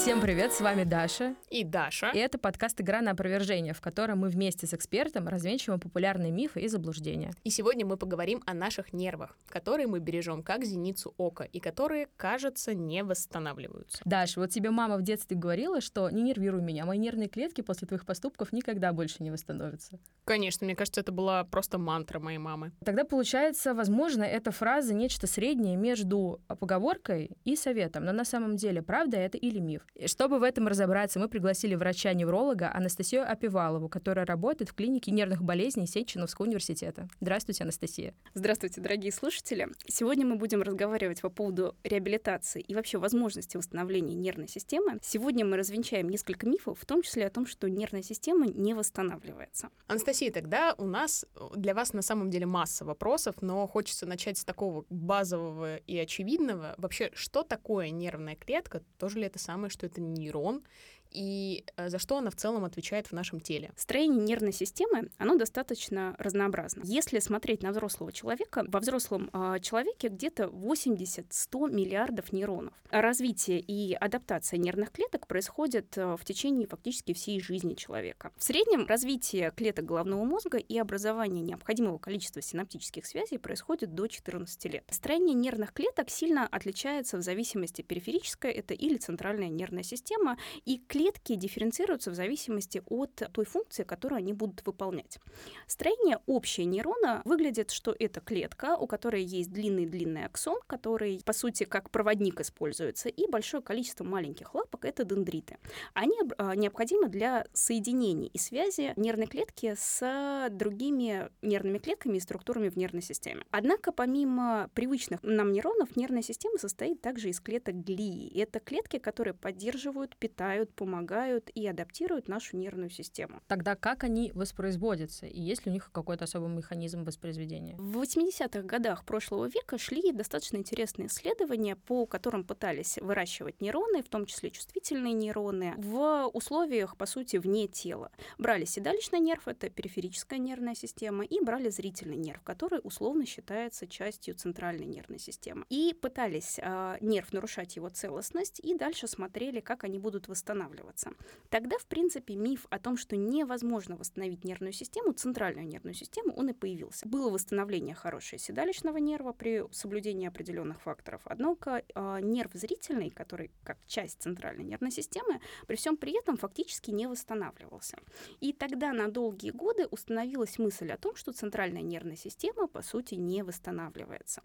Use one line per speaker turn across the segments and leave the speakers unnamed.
Всем привет, с вами Даша.
И Даша.
И это подкаст «Игра на опровержение», в котором мы вместе с экспертом развенчиваем популярные мифы и заблуждения.
И сегодня мы поговорим о наших нервах, которые мы бережем как зеницу ока, и которые, кажется, не восстанавливаются.
Даша, вот тебе мама в детстве говорила, что не нервируй меня, мои нервные клетки после твоих поступков никогда больше не восстановятся.
Конечно, мне кажется, это была просто мантра моей мамы.
Тогда получается, возможно, эта фраза нечто среднее между поговоркой и советом. Но на самом деле, правда это или миф? Чтобы в этом разобраться, мы пригласили врача-невролога Анастасию Опивалову, которая работает в клинике нервных болезней Сеченовского университета. Здравствуйте, Анастасия.
Здравствуйте, дорогие слушатели. Сегодня мы будем разговаривать по поводу реабилитации и вообще возможности восстановления нервной системы. Сегодня мы развенчаем несколько мифов, в том числе о том, что нервная система не восстанавливается.
Анастасия, тогда у нас для вас на самом деле масса вопросов, но хочется начать с такого базового и очевидного. Вообще, что такое нервная клетка? Тоже ли это самое, что это нейрон? И э, за что она в целом отвечает в нашем теле.
Строение нервной системы, оно достаточно разнообразно. Если смотреть на взрослого человека, во взрослом э, человеке где-то 80-100 миллиардов нейронов. Развитие и адаптация нервных клеток происходит э, в течение фактически всей жизни человека. В среднем развитие клеток головного мозга и образование необходимого количества синаптических связей происходит до 14 лет. Строение нервных клеток сильно отличается в зависимости периферическая, это или центральная нервная система, и клетки клетки дифференцируются в зависимости от той функции, которую они будут выполнять. Строение общее нейрона выглядит, что это клетка, у которой есть длинный-длинный аксон, который, по сути, как проводник используется, и большое количество маленьких лапок — это дендриты. Они а, необходимы для соединения и связи нервной клетки с другими нервными клетками и структурами в нервной системе. Однако, помимо привычных нам нейронов, нервная система состоит также из клеток глии. Это клетки, которые поддерживают, питают, помогают помогают и адаптируют нашу нервную систему.
Тогда как они воспроизводятся? И есть ли у них какой-то особый механизм воспроизведения?
В 80-х годах прошлого века шли достаточно интересные исследования, по которым пытались выращивать нейроны, в том числе чувствительные нейроны, в условиях, по сути, вне тела. Брали седалищный нерв, это периферическая нервная система, и брали зрительный нерв, который условно считается частью центральной нервной системы. И пытались э, нерв нарушать его целостность, и дальше смотрели, как они будут восстанавливаться восстанавливаться. Тогда, в принципе, миф о том, что невозможно восстановить нервную систему, центральную нервную систему, он и появился. Было восстановление хорошее седалищного нерва при соблюдении определенных факторов. Однако э, нерв зрительный, который как часть центральной нервной системы, при всем при этом фактически не восстанавливался. И тогда на долгие годы установилась мысль о том, что центральная нервная система, по сути, не восстанавливается.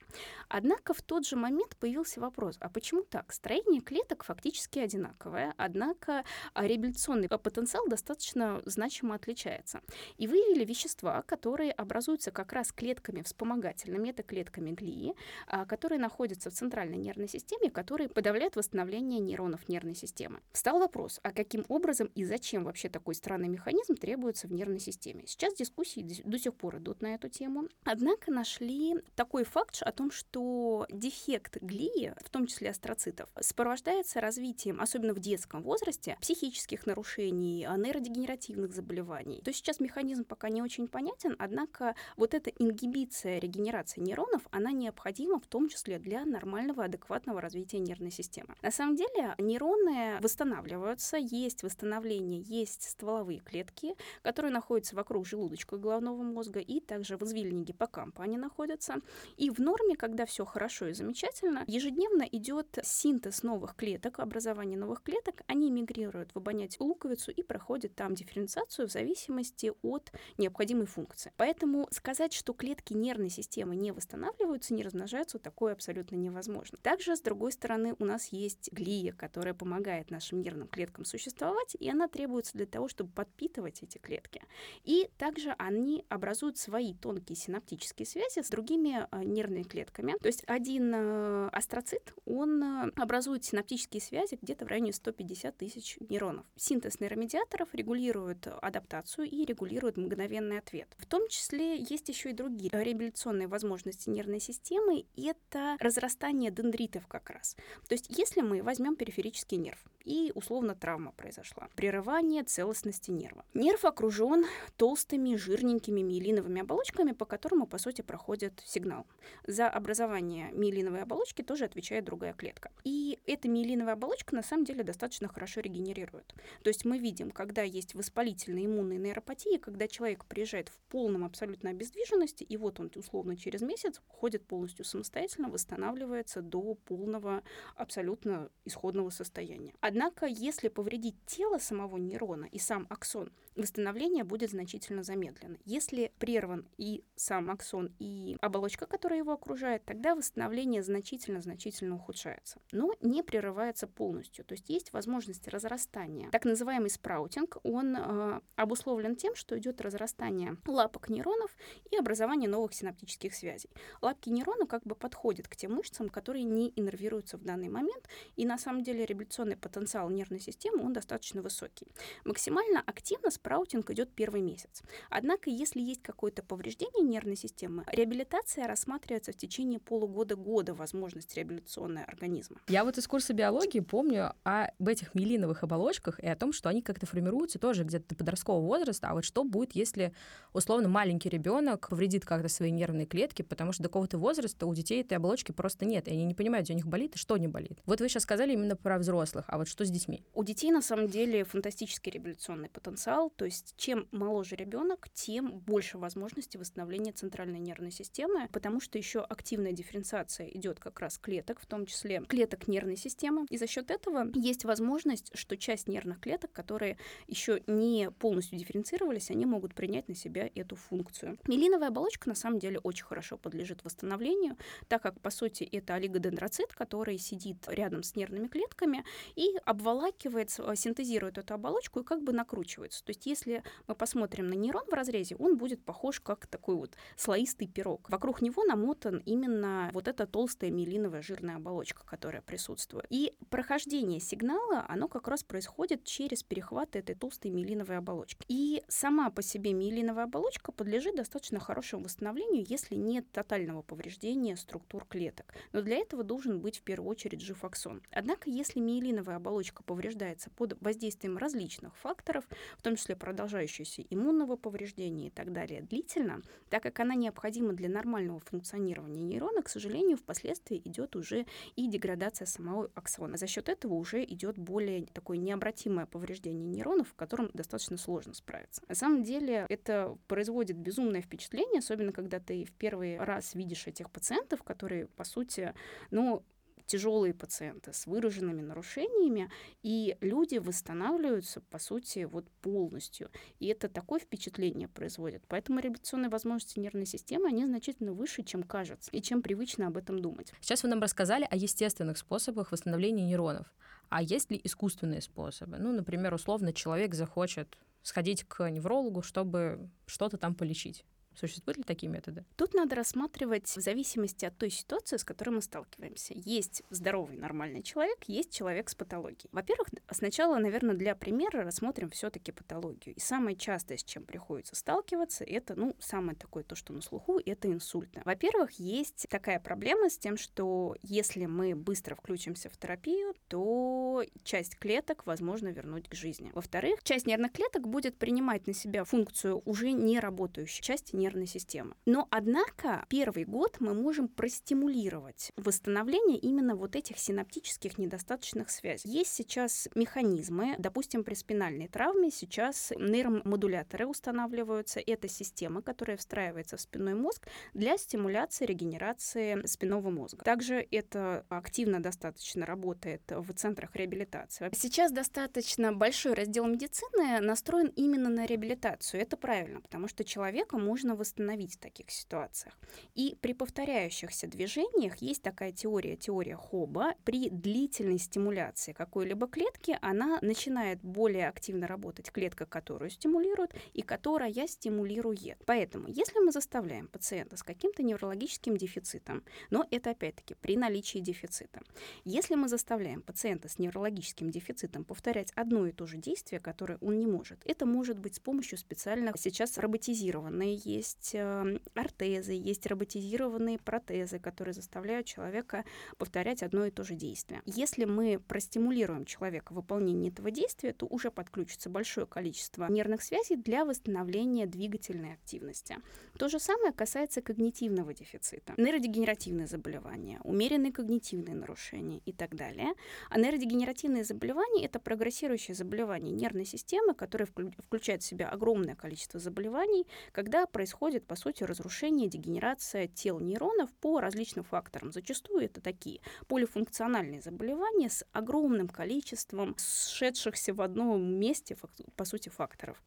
Однако в тот же момент появился вопрос, а почему так? Строение клеток фактически одинаковое, однако реабилитационный потенциал достаточно значимо отличается. И выявили вещества, которые образуются как раз клетками вспомогательными, это клетками глии, а, которые находятся в центральной нервной системе, которые подавляют восстановление нейронов нервной системы. Встал вопрос, а каким образом и зачем вообще такой странный механизм требуется в нервной системе. Сейчас дискуссии до сих пор идут на эту тему. Однако нашли такой факт о том, что дефект глии, в том числе астроцитов, сопровождается развитием, особенно в детском возрасте, психических нарушений, а, нейродегенеративных заболеваний. То есть сейчас механизм пока не очень понятен, однако вот эта ингибиция регенерации нейронов, она необходима в том числе для нормального, адекватного развития нервной системы. На самом деле нейроны восстанавливаются, есть восстановление, есть стволовые клетки, которые находятся вокруг желудочка головного мозга и также в извилине гиппокампа они находятся. И в норме, когда все хорошо и замечательно, ежедневно идет синтез новых клеток, образование новых клеток, они мигрируют мигрируют в обонятельную луковицу и проходят там дифференциацию в зависимости от необходимой функции. Поэтому сказать, что клетки нервной системы не восстанавливаются, не размножаются, такое абсолютно невозможно. Также, с другой стороны, у нас есть глия, которая помогает нашим нервным клеткам существовать, и она требуется для того, чтобы подпитывать эти клетки. И также они образуют свои тонкие синаптические связи с другими э, нервными клетками. То есть один э, астроцит, он э, образует синаптические связи где-то в районе 150 тысяч паралич нейронов. Синтез нейромедиаторов регулирует адаптацию и регулирует мгновенный ответ. В том числе есть еще и другие реабилитационные возможности нервной системы. Это разрастание дендритов как раз. То есть если мы возьмем периферический нерв, и условно травма произошла. Прерывание целостности нерва. Нерв окружен толстыми, жирненькими миелиновыми оболочками, по которому, по сути, проходит сигнал. За образование миелиновой оболочки тоже отвечает другая клетка. И эта миелиновая оболочка на самом деле достаточно хорошо регенерирует. То есть мы видим, когда есть воспалительные иммунные нейропатии, когда человек приезжает в полном абсолютно обездвиженности, и вот он условно через месяц ходит полностью самостоятельно, восстанавливается до полного абсолютно исходного состояния. Однако, если повредить тело самого нейрона и сам аксон, восстановление будет значительно замедлено. Если прерван и сам аксон, и оболочка, которая его окружает, тогда восстановление значительно-значительно ухудшается, но не прерывается полностью. То есть есть возможность разрастания. Так называемый спраутинг, он э, обусловлен тем, что идет разрастание лапок нейронов и образование новых синаптических связей. Лапки нейрона как бы подходят к тем мышцам, которые не иннервируются в данный момент, и на самом деле реабилитационный потенциал нервной системы, он достаточно высокий. Максимально активно спраутинг идет первый месяц. Однако, если есть какое-то повреждение нервной системы, реабилитация рассматривается в течение полугода-года возможность реабилитационной организма.
Я вот из курса биологии помню об этих миелиновых оболочках и о том, что они как-то формируются тоже где-то до подросткового возраста. А вот что будет, если условно маленький ребенок повредит как-то свои нервные клетки, потому что до какого-то возраста у детей этой оболочки просто нет, и они не понимают, где у них болит и что не болит. Вот вы сейчас сказали именно про взрослых, а вот что с детьми?
У детей на самом деле фантастический реабилитационный потенциал. То есть чем моложе ребенок, тем больше возможности восстановления центральной нервной системы, потому что еще активная дифференциация идет как раз клеток, в том числе клеток нервной системы. И за счет этого есть возможность, что часть нервных клеток, которые еще не полностью дифференцировались, они могут принять на себя эту функцию. Мелиновая оболочка на самом деле очень хорошо подлежит восстановлению, так как, по сути, это олигодендроцит, который сидит рядом с нервными клетками и обволакивает, синтезирует эту оболочку и как бы накручивается. То есть если мы посмотрим на нейрон в разрезе, он будет похож как такой вот слоистый пирог. Вокруг него намотан именно вот эта толстая миелиновая жирная оболочка, которая присутствует. И прохождение сигнала, оно как раз происходит через перехват этой толстой миелиновой оболочки. И сама по себе миелиновая оболочка подлежит достаточно хорошему восстановлению, если нет тотального повреждения структур клеток. Но для этого должен быть в первую очередь жив аксон. Однако, если миелиновая оболочка повреждается под воздействием различных факторов, в том числе продолжающегося иммунного повреждения и так далее, длительно, так как она необходима для нормального функционирования нейрона, к сожалению, впоследствии идет уже и деградация самого аксона. За счет этого уже идет более такое необратимое повреждение нейронов, в котором достаточно сложно справиться. На самом деле это производит безумное впечатление, особенно когда ты в первый раз видишь этих пациентов, которые, по сути, ну, тяжелые пациенты с выраженными нарушениями, и люди восстанавливаются, по сути, вот полностью. И это такое впечатление производит. Поэтому реабилитационные возможности нервной системы, они значительно выше, чем кажется, и чем привычно об этом думать.
Сейчас вы нам рассказали о естественных способах восстановления нейронов. А есть ли искусственные способы? Ну, например, условно человек захочет сходить к неврологу, чтобы что-то там полечить. Существуют ли такие методы?
Тут надо рассматривать в зависимости от той ситуации, с которой мы сталкиваемся. Есть здоровый, нормальный человек, есть человек с патологией. Во-первых, сначала, наверное, для примера рассмотрим все-таки патологию. И самое частое, с чем приходится сталкиваться, это, ну, самое такое то, что на слуху, это инсульты. Во-первых, есть такая проблема с тем, что если мы быстро включимся в терапию, то часть клеток возможно вернуть к жизни. Во-вторых, часть нервных клеток будет принимать на себя функцию уже не работающей части нервной системы. Но, однако, первый год мы можем простимулировать восстановление именно вот этих синаптических недостаточных связей. Есть сейчас механизмы, допустим, при спинальной травме сейчас нейромодуляторы устанавливаются. Это система, которая встраивается в спинной мозг для стимуляции регенерации спинного мозга. Также это активно достаточно работает в центрах реабилитации. Сейчас достаточно большой раздел медицины настроен именно на реабилитацию. Это правильно, потому что человека можно восстановить в таких ситуациях. И при повторяющихся движениях есть такая теория, теория Хоба. При длительной стимуляции какой-либо клетки она начинает более активно работать клетка, которую стимулирует, и которая стимулирует. Поэтому, если мы заставляем пациента с каким-то неврологическим дефицитом, но это опять-таки при наличии дефицита, если мы заставляем пациента с неврологическим дефицитом повторять одно и то же действие, которое он не может, это может быть с помощью специальных, сейчас роботизированные есть э, ортезы, есть роботизированные протезы, которые заставляют человека повторять одно и то же действие. Если мы простимулируем человека в выполнении этого действия, то уже подключится большое количество нервных связей для восстановления двигательной активности. То же самое касается когнитивного дефицита. Нейродегенеративные заболевания, умеренные когнитивные нарушения и так далее. А нейродегенеративные заболевания — это прогрессирующие заболевания нервной системы, которые включают в себя огромное количество заболеваний, когда происходит, по сути, разрушение, дегенерация тел нейронов по различным факторам. Зачастую это такие полифункциональные заболевания с огромным количеством сшедшихся в одном месте, по сути, факторов.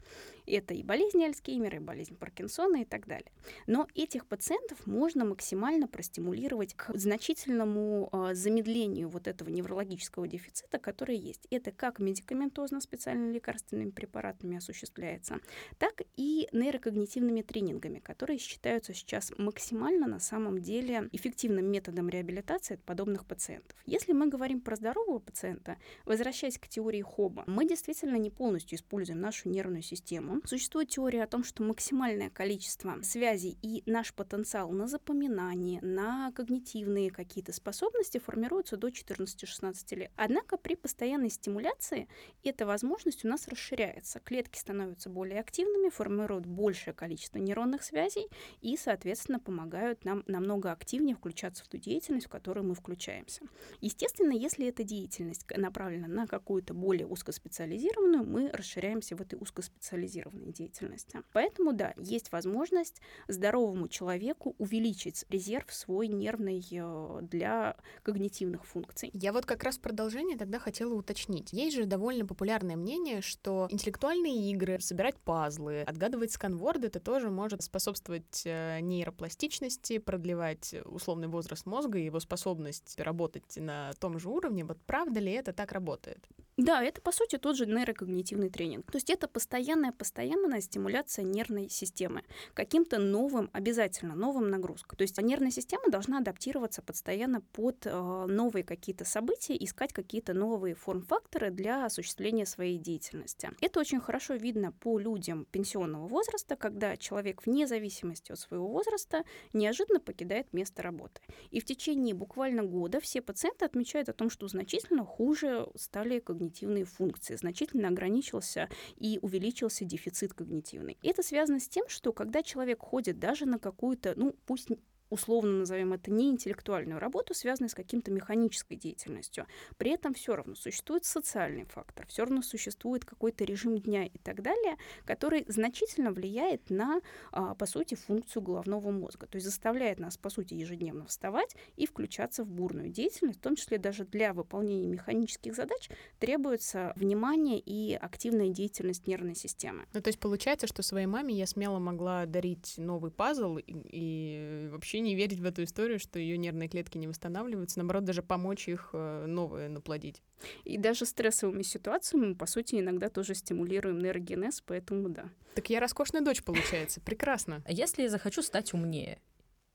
Это и болезнь Альцгеймера, и болезнь Паркинсона и так далее. Но этих пациентов можно максимально простимулировать к значительному э, замедлению вот этого неврологического дефицита, который есть. Это как медикаментозно специальными лекарственными препаратами осуществляется, так и нейрокогнитивными тренингами, которые считаются сейчас максимально на самом деле эффективным методом реабилитации от подобных пациентов. Если мы говорим про здорового пациента, возвращаясь к теории Хоба, мы действительно не полностью используем нашу нервную систему. Существует теория о том, что максимальное количество связей и наш потенциал на запоминание, на когнитивные какие-то способности формируются до 14-16 лет. Однако при постоянной стимуляции эта возможность у нас расширяется. Клетки становятся более активными, формируют большее количество нейронных связей и, соответственно, помогают нам намного активнее включаться в ту деятельность, в которую мы включаемся. Естественно, если эта деятельность направлена на какую-то более узкоспециализированную, мы расширяемся в этой узкоспециализированной деятельности. Поэтому, да, есть возможность здоровому человеку увеличить резерв свой нервный э, для когнитивных функций.
Я вот как раз в продолжение тогда хотела уточнить. Есть же довольно популярное мнение, что интеллектуальные игры, собирать пазлы, отгадывать сканворды, это тоже может способствовать э, нейропластичности, продлевать условный возраст мозга и его способность работать на том же уровне. Вот правда ли это так работает?
Да, это по сути тот же нейрокогнитивный тренинг. То есть это постоянная, постоянная стимуляция нервной системы каким-то новым, обязательно новым нагрузкам. То есть нервная система должна адаптироваться постоянно под э, новые какие-то события, искать какие-то новые форм-факторы для осуществления своей деятельности. Это очень хорошо видно по людям пенсионного возраста, когда человек вне зависимости от своего возраста неожиданно покидает место работы. И в течение буквально года все пациенты отмечают о том, что значительно хуже стали когнитивные когнитивные функции, значительно ограничился и увеличился дефицит когнитивный. И это связано с тем, что когда человек ходит даже на какую-то, ну пусть условно назовем это не интеллектуальную работу, связанную с каким-то механической деятельностью. При этом все равно существует социальный фактор, все равно существует какой-то режим дня и так далее, который значительно влияет на, а, по сути, функцию головного мозга. То есть заставляет нас, по сути, ежедневно вставать и включаться в бурную деятельность, в том числе даже для выполнения механических задач требуется внимание и активная деятельность нервной системы.
Ну, то есть получается, что своей маме я смело могла дарить новый пазл и, и вообще вообще не верить в эту историю, что ее нервные клетки не восстанавливаются, наоборот, даже помочь их э, новые наплодить.
И даже стрессовыми ситуациями мы, по сути, иногда тоже стимулируем нейрогенез, поэтому да.
Так я роскошная дочь, получается. Прекрасно.
А если я захочу стать умнее?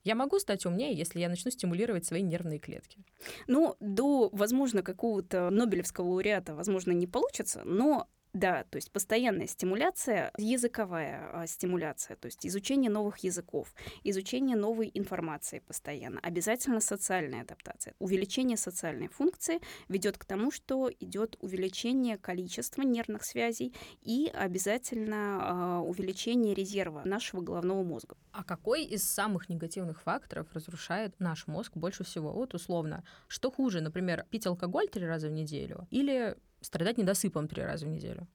Я могу стать умнее, если я начну стимулировать свои нервные клетки.
Ну, до, возможно, какого-то Нобелевского лауреата, возможно, не получится, но да, то есть постоянная стимуляция, языковая а, стимуляция, то есть изучение новых языков, изучение новой информации постоянно, обязательно социальная адаптация. Увеличение социальной функции ведет к тому, что идет увеличение количества нервных связей и обязательно а, увеличение резерва нашего головного мозга.
А какой из самых негативных факторов разрушает наш мозг больше всего? Вот условно, что хуже, например, пить алкоголь три раза в неделю или страдать недосыпом три раза в неделю?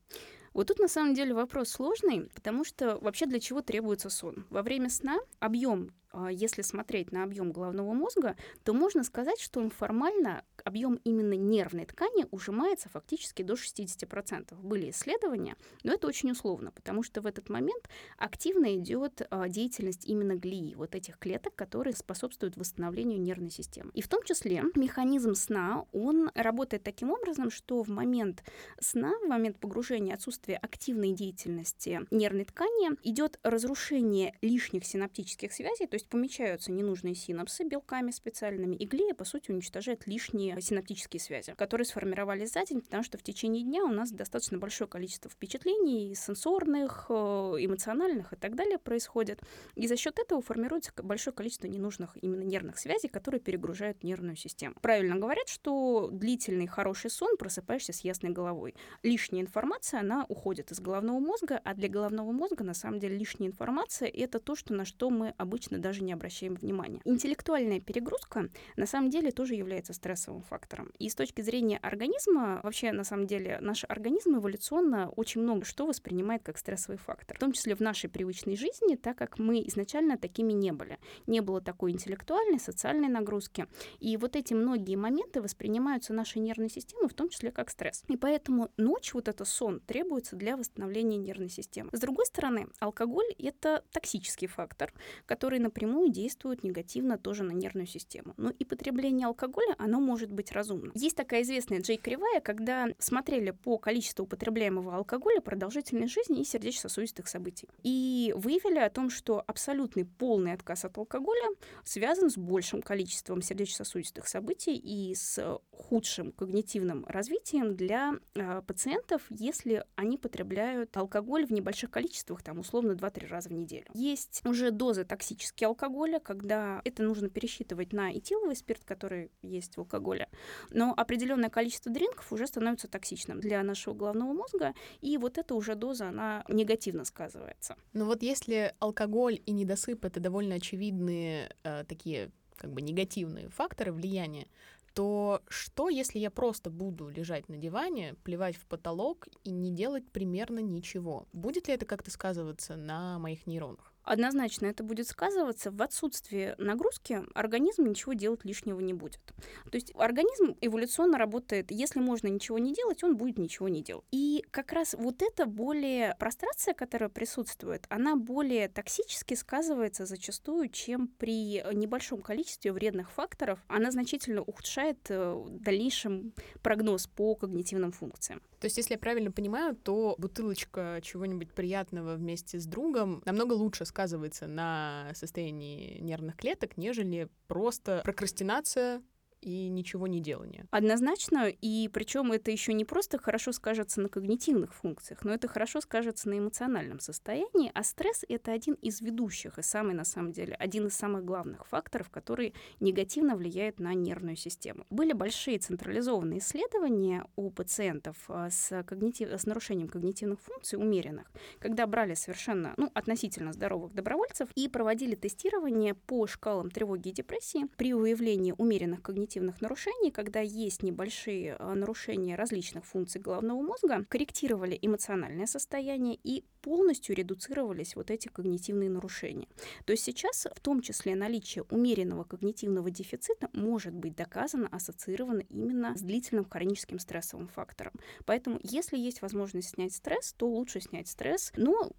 Вот тут на самом деле вопрос сложный, потому что вообще для чего требуется сон? Во время сна объем если смотреть на объем головного мозга, то можно сказать, что он формально, объем именно нервной ткани ужимается фактически до 60%. Были исследования, но это очень условно, потому что в этот момент активно идет а, деятельность именно глии, вот этих клеток, которые способствуют восстановлению нервной системы. И в том числе механизм сна, он работает таким образом, что в момент сна, в момент погружения, отсутствия активной деятельности нервной ткани, идет разрушение лишних синаптических связей, то есть помечаются ненужные синапсы белками специальными, и глия, по сути, уничтожает лишние синаптические связи, которые сформировались за день, потому что в течение дня у нас достаточно большое количество впечатлений, сенсорных, э, эмоциональных и так далее происходит. И за счет этого формируется большое количество ненужных именно нервных связей, которые перегружают нервную систему. Правильно говорят, что длительный хороший сон просыпаешься с ясной головой. Лишняя информация, она уходит из головного мозга, а для головного мозга на самом деле лишняя информация — это то, что, на что мы обычно даже не обращаем внимания. Интеллектуальная перегрузка на самом деле тоже является стрессовым фактором. И с точки зрения организма, вообще на самом деле наш организм эволюционно очень много что воспринимает как стрессовый фактор, в том числе в нашей привычной жизни, так как мы изначально такими не были. Не было такой интеллектуальной, социальной нагрузки. И вот эти многие моменты воспринимаются нашей нервной системой, в том числе как стресс. И поэтому ночь, вот это сон, требуется для восстановления нервной системы. С другой стороны, алкоголь — это токсический фактор, который напрямую действует негативно тоже на нервную систему. Но и потребление алкоголя, оно может быть разумным. Есть такая известная Джей-кривая, когда смотрели по количеству употребляемого алкоголя, продолжительной жизни и сердечно-сосудистых событий. И выявили о том, что абсолютный полный отказ от алкоголя связан с большим количеством сердечно-сосудистых событий и с худшим когнитивным развитием для э, пациентов, если они потребляют алкоголь в небольших количествах, там условно 2-3 раза в неделю. Есть уже дозы токсические алкоголя, когда это нужно пересчитывать на этиловый спирт, который есть в алкоголе, но определенное количество дринков уже становится токсичным для нашего головного мозга, и вот эта уже доза, она негативно сказывается.
Но вот если алкоголь и недосып — это довольно очевидные э, такие как бы негативные факторы влияния, то что, если я просто буду лежать на диване, плевать в потолок и не делать примерно ничего? Будет ли это как-то сказываться на моих нейронах?
Однозначно это будет сказываться в отсутствии нагрузки, организм ничего делать лишнего не будет. То есть организм эволюционно работает, если можно ничего не делать, он будет ничего не делать. И как раз вот эта более прострация, которая присутствует, она более токсически сказывается зачастую, чем при небольшом количестве вредных факторов. Она значительно ухудшает э, в дальнейшем прогноз по когнитивным функциям.
То есть, если я правильно понимаю, то бутылочка чего-нибудь приятного вместе с другом намного лучше сказывается на состоянии нервных клеток, нежели просто прокрастинация и ничего не делания.
Однозначно, и причем это еще не просто хорошо скажется на когнитивных функциях, но это хорошо скажется на эмоциональном состоянии, а стресс — это один из ведущих и самый, на самом деле, один из самых главных факторов, который негативно влияет на нервную систему. Были большие централизованные исследования у пациентов а, с, когнитив... с нарушением когнитивных функций умеренных, когда брали совершенно, ну, относительно здоровых добровольцев и проводили тестирование по шкалам тревоги и депрессии при выявлении умеренных когнитивных когнитивных нарушений, когда есть небольшие а, нарушения различных функций головного мозга, корректировали эмоциональное состояние и полностью редуцировались вот эти когнитивные нарушения. То есть сейчас в том числе наличие умеренного когнитивного дефицита может быть доказано, ассоциировано именно с длительным хроническим стрессовым фактором. Поэтому если есть возможность снять стресс, то лучше снять стресс, но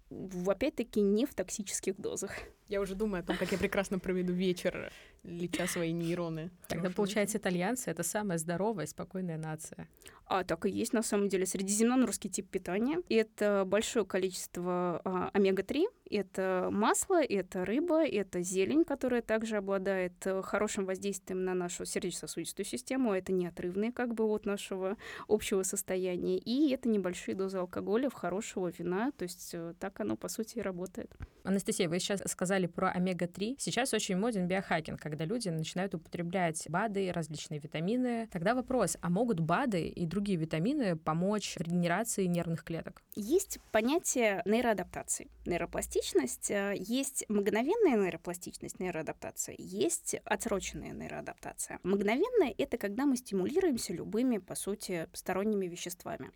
опять-таки не в токсических дозах.
Я уже думаю о том, как я прекрасно проведу вечер леча свои нейроны.
Тогда, получается, итальянцы — это самая здоровая и спокойная нация.
А так и есть, на самом деле. Средиземноморский тип питания. Это большое количество а, омега-3, это масло, это рыба, это зелень, которая также обладает э, хорошим воздействием на нашу сердечно-сосудистую систему. Это неотрывные как бы от нашего общего состояния. И это небольшие дозы алкоголя в хорошего вина. То есть э, так оно, по сути, и работает.
Анастасия, вы сейчас сказали про омега-3. Сейчас очень моден биохакинг, когда люди начинают употреблять БАДы, различные витамины. Тогда вопрос, а могут БАДы и другие витамины помочь в регенерации нервных клеток?
Есть понятие нейроадаптации, нейропластичность. Э, есть мгновенная нейропластичность, нейроадаптация, есть отсроченная нейроадаптация. Мгновенная — это когда мы стимулируемся любыми, по сути, сторонними веществами.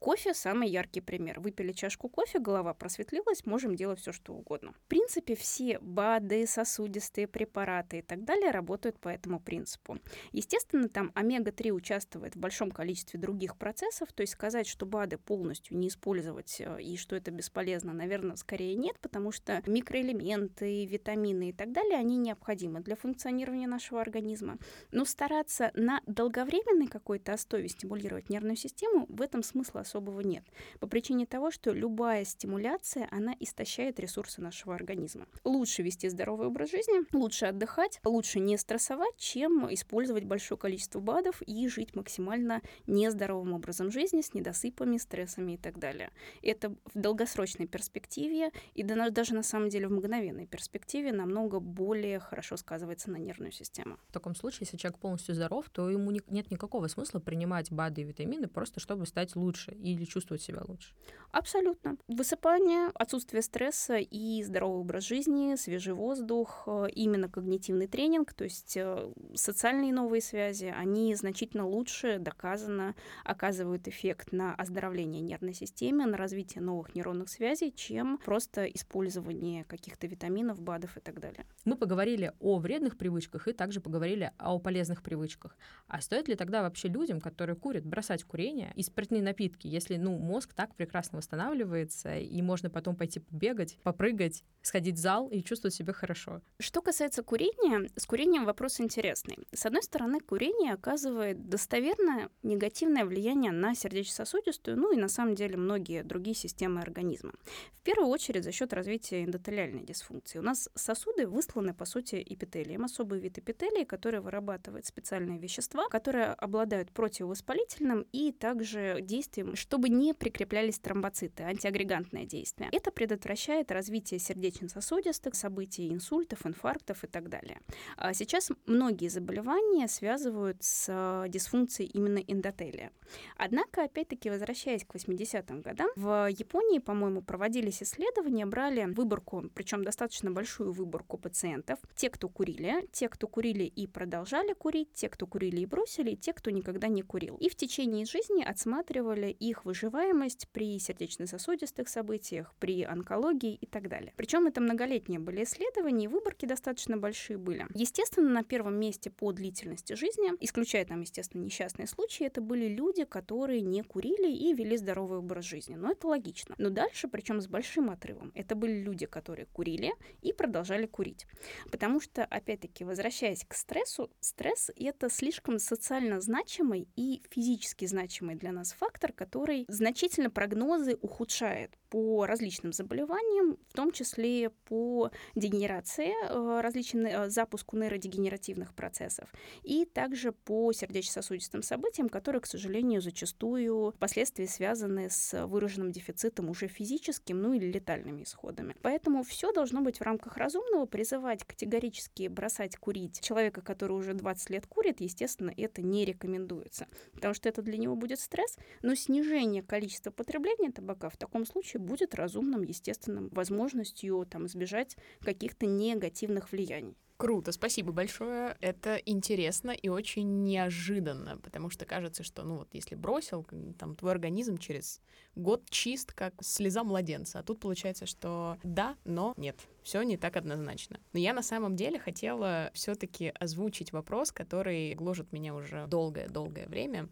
Кофе – самый яркий пример. Выпили чашку кофе, голова просветлилась, можем делать все, что угодно. В принципе, все БАДы, сосудистые препараты и так далее работают по этому принципу. Естественно, там омега-3 участвует в большом количестве других процессов, то есть сказать, что БАДы полностью не использовать э, и что это бесполезно, наверное, скорее нет, потому что микроэлементы, витамины и так далее, они необходимы для функционирования нашего организма. Но стараться на долговременной какой-то основе стимулировать нервную систему, в этом смысла особого нет. По причине того, что любая стимуляция, она истощает ресурсы нашего организма. Лучше вести здоровый образ жизни, лучше отдыхать, лучше не стрессовать, чем использовать большое количество БАДов и жить максимально нездоровым образом жизни с недосыпами, стрессами и так далее. Это в долгосрочной перспективе и даже на самом деле в мгновенной перспективе намного более хорошо сказывается на нервную систему.
В таком случае, если человек полностью здоров, то ему нет никакого смысла принимать БАДы и витамины просто чтобы стать лучше или чувствовать себя лучше.
Абсолютно. Высыпание, отсутствие стресса и здоровый образ жизни, свежий воздух, э, именно когнитивный тренинг, то есть э, социальные новые связи, они значительно лучше, доказано, оказывают эффект на оздоровление нервной системы, на развитие новых нейронных связей, чем просто использование каких-то витаминов, БАДов и так далее.
Мы поговорили о вредных привычках и также поговорили о полезных привычках. А стоит ли тогда вообще людям, которые курят, бросать курение и спиртные напитки, если, ну, мозг так прекрасно восстанавливается, и можно потом пойти побегать, попрыгать, сходить в зал и чувствовать себя хорошо.
Что касается курения, с курением вопрос интересный. С одной стороны, курение оказывает достоверное негативное влияние на сердечно-сосудистую, ну и на самом деле многие другие системы организма. В первую очередь за счет развития эндотелиальной дисфункции. У нас сосуды высланы, по сути, эпителием, особый вид эпителия, который вырабатывает специальные вещества, которые обладают противовоспалительным и также действием, чтобы не прикреплялись тромбоциты, антиагрегантное действие. Это предотвращает развитие сердечно-сосудистых событий, инсультов, инфарктов и так далее. А сейчас многие заболевания связывают с э, дисфункцией именно эндотелия. Однако, опять-таки, возвращаясь к 80-м годам, в Японии, по-моему, проводились исследования, брали выборку, причем достаточно большую выборку пациентов, те, кто курили, те, кто курили и продолжали курить, те, кто курили и бросили, и те, кто никогда не курил. И в течение жизни отсматривали их выживаемость при сердечно-сосудистых событиях, при онкологии и так далее. Причем это многолетние были исследования, и выборки достаточно большие были. Естественно, на первом месте по длительности жизни, исключая там, естественно, несчастные случаи, это были люди, которые не курили и вели здоровый образ жизни. Но это логично. Но дальше, причем с большим отрывом, это были люди, которые курили и продолжали курить. Потому что, опять-таки, возвращаясь к стрессу, стресс — это слишком социально значимый и физически значимый для нас фактор, который значительно прогнозы ухудшает по различным заболеваниям, в том числе по дегенерации, э, различным э, запуску нейродегенеративных процессов, и также по сердечно-сосудистым событиям, которые, к сожалению, зачастую впоследствии связаны с выраженным дефицитом уже физическим, ну или летальными исходами. Поэтому все должно быть в рамках разумного. Призывать категорически бросать курить человека, который уже 20 лет курит, естественно, это не рекомендуется, потому что это для него будет стресс, но снижение количества потребления табака в таком случае будет разумным, естественным возможностью там, избежать каких-то негативных влияний.
Круто, спасибо большое. Это интересно и очень неожиданно, потому что кажется, что, ну вот, если бросил, там, твой организм через год чист, как слеза младенца. А тут получается, что да, но нет. Все не так однозначно. Но я на самом деле хотела все-таки озвучить вопрос, который гложет меня уже долгое-долгое время.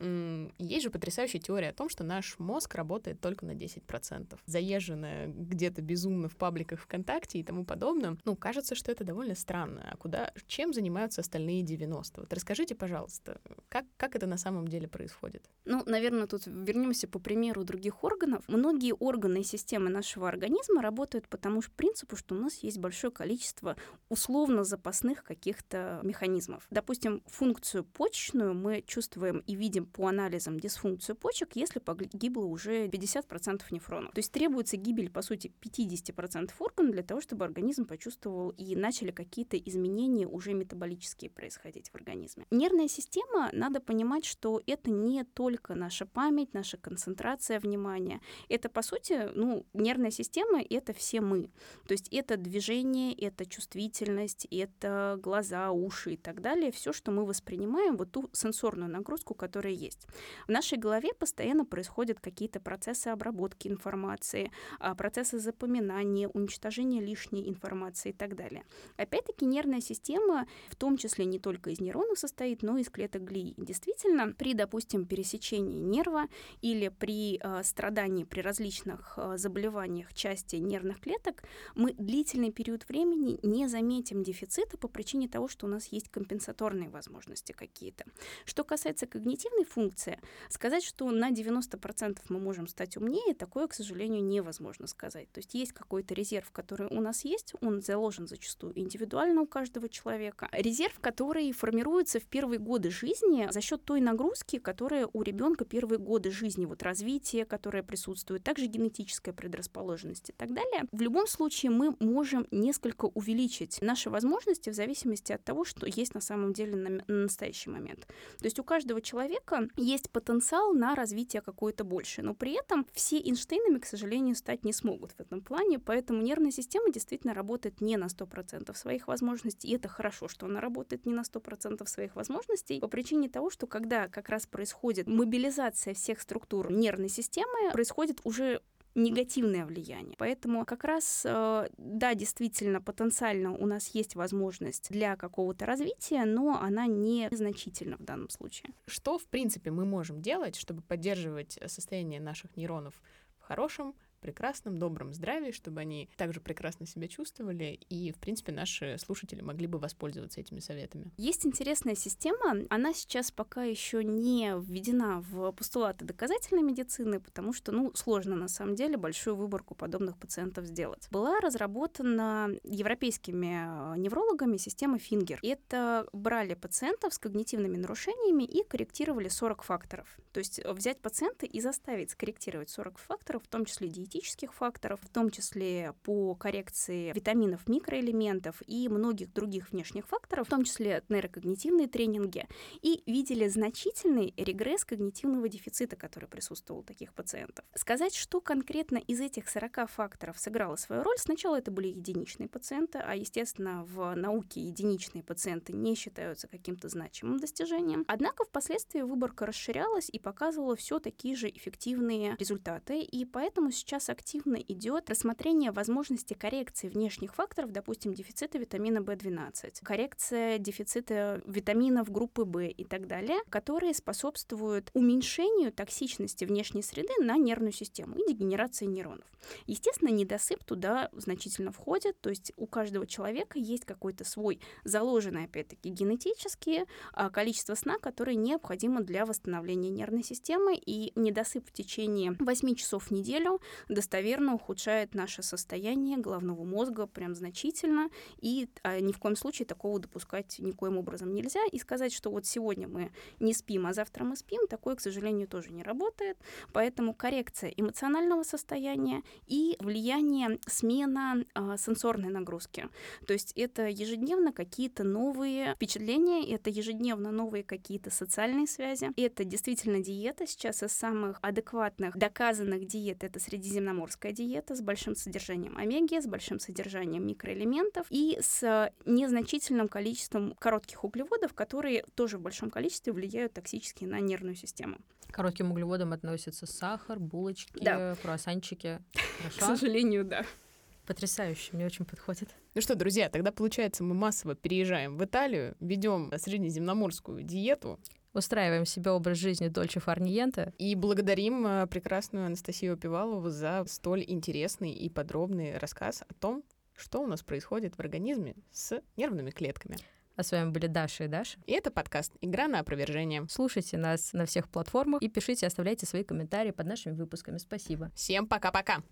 Есть же потрясающая теория о том, что наш мозг работает только на 10%. Заезженная где-то безумно в пабликах ВКонтакте и тому подобном. Ну, кажется, что это довольно странно. А куда, чем занимаются остальные 90? Вот расскажите, пожалуйста, как, как это на самом деле происходит?
Ну, наверное, тут вернемся по примеру других органов. Многие органы и системы нашего организма работают по тому же принципу, что у нас есть большое количество условно запасных каких-то механизмов. Допустим, функцию почечную мы чувствуем и видим по анализам дисфункцию почек, если погибло уже 50% нефронов. То есть требуется гибель, по сути, 50% органа для того, чтобы организм почувствовал и начали какие-то изменения уже метаболические происходить в организме. Нервная система, надо понимать, что это не только наша память, наша концентрация внимания. Это, по сути, ну, нервная система — это все мы. То есть это движение, это чувствительность, это глаза, уши и так далее. Все, что мы воспринимаем, вот ту сенсорную нагрузку, которая есть. В нашей голове постоянно происходят какие-то процессы обработки информации, а, процессы запоминания, уничтожения лишней информации и так далее. Опять-таки нервная система в том числе не только из нейронов состоит, но и из клеток глии. Действительно, при, допустим, пересечении нерва или при э, страдании при различных э, заболеваниях части нервных клеток мы длительный период времени не заметим дефицита по причине того, что у нас есть компенсаторные возможности какие-то. Что касается когнитивной функции, сказать, что на 90% мы можем стать умнее, такое, к сожалению, невозможно сказать. То есть есть какой-то резерв, который у нас есть, он заложен зачастую индивидуально у каждого человека. Резерв, который формируется в первые годы жизни за счет той нагрузки, которая у ребенка первые годы жизни, вот развитие, которое присутствует, также генетическая предрасположенность и так далее. В любом случае мы можем несколько увеличить наши возможности в зависимости от того, что есть на самом деле на настоящий момент. То есть у каждого человека есть потенциал на развитие какое-то большее, но при этом все Эйнштейнами, к сожалению, стать не смогут в этом плане, поэтому нервная система действительно работает не на 100% своих возможностей, и это хорошо, что она работает не на 100% своих возможностей, по причине того, что когда как раз происходит мобилизация всех структур нервной системы, происходит уже негативное влияние. Поэтому как раз, э, да, действительно, потенциально у нас есть возможность для какого-то развития, но она не значительна в данном случае.
Что, в принципе, мы можем делать, чтобы поддерживать состояние наших нейронов в хорошем, прекрасном, добром здравии, чтобы они также прекрасно себя чувствовали, и, в принципе, наши слушатели могли бы воспользоваться этими советами.
Есть интересная система, она сейчас пока еще не введена в постулаты доказательной медицины, потому что, ну, сложно на самом деле большую выборку подобных пациентов сделать. Была разработана европейскими э, неврологами система Фингер. Это брали пациентов с когнитивными нарушениями и корректировали 40 факторов. То есть взять пациента и заставить скорректировать 40 факторов, в том числе диетических, факторов, в том числе по коррекции витаминов, микроэлементов и многих других внешних факторов, в том числе нейрокогнитивные тренинги, и видели значительный регресс когнитивного дефицита, который присутствовал у таких пациентов. Сказать, что конкретно из этих 40 факторов сыграло свою роль, сначала это были единичные пациенты, а, естественно, в науке единичные пациенты не считаются каким-то значимым достижением. Однако впоследствии выборка расширялась и показывала все такие же эффективные результаты, и поэтому сейчас сейчас активно идет рассмотрение возможности коррекции внешних факторов, допустим, дефицита витамина В12, коррекция дефицита витаминов группы В и так далее, которые способствуют уменьшению токсичности внешней среды на нервную систему и дегенерации нейронов. Естественно, недосып туда значительно входит, то есть у каждого человека есть какой-то свой заложенный, опять-таки, генетически а, количество сна, которое необходимо для восстановления нервной системы, и недосып в течение 8 часов в неделю достоверно ухудшает наше состояние головного мозга прям значительно, и а, ни в коем случае такого допускать никоим образом нельзя. И сказать, что вот сегодня мы не спим, а завтра мы спим, такое, к сожалению, тоже не работает. Поэтому коррекция эмоционального состояния и влияние смена а, сенсорной нагрузки. То есть это ежедневно какие-то новые впечатления, это ежедневно новые какие-то социальные связи. Это действительно диета сейчас из самых адекватных, доказанных диет. Это среди средиземноморская диета с большим содержанием омеги, с большим содержанием микроэлементов и с незначительным количеством коротких углеводов, которые тоже в большом количестве влияют токсически на нервную систему.
К коротким углеводам относятся сахар, булочки,
да.
круассанчики.
Хорошо? К сожалению, да.
Потрясающе, мне очень подходит.
Ну что, друзья, тогда получается, мы массово переезжаем в Италию, ведем среднеземноморскую диету,
устраиваем себе образ жизни Дольче Фарниенте.
И благодарим э, прекрасную Анастасию Пивалову за столь интересный и подробный рассказ о том, что у нас происходит в организме с нервными клетками.
А с вами были Даша и Даша.
И это подкаст «Игра на опровержение».
Слушайте нас на всех платформах и пишите, оставляйте свои комментарии под нашими выпусками. Спасибо.
Всем пока-пока.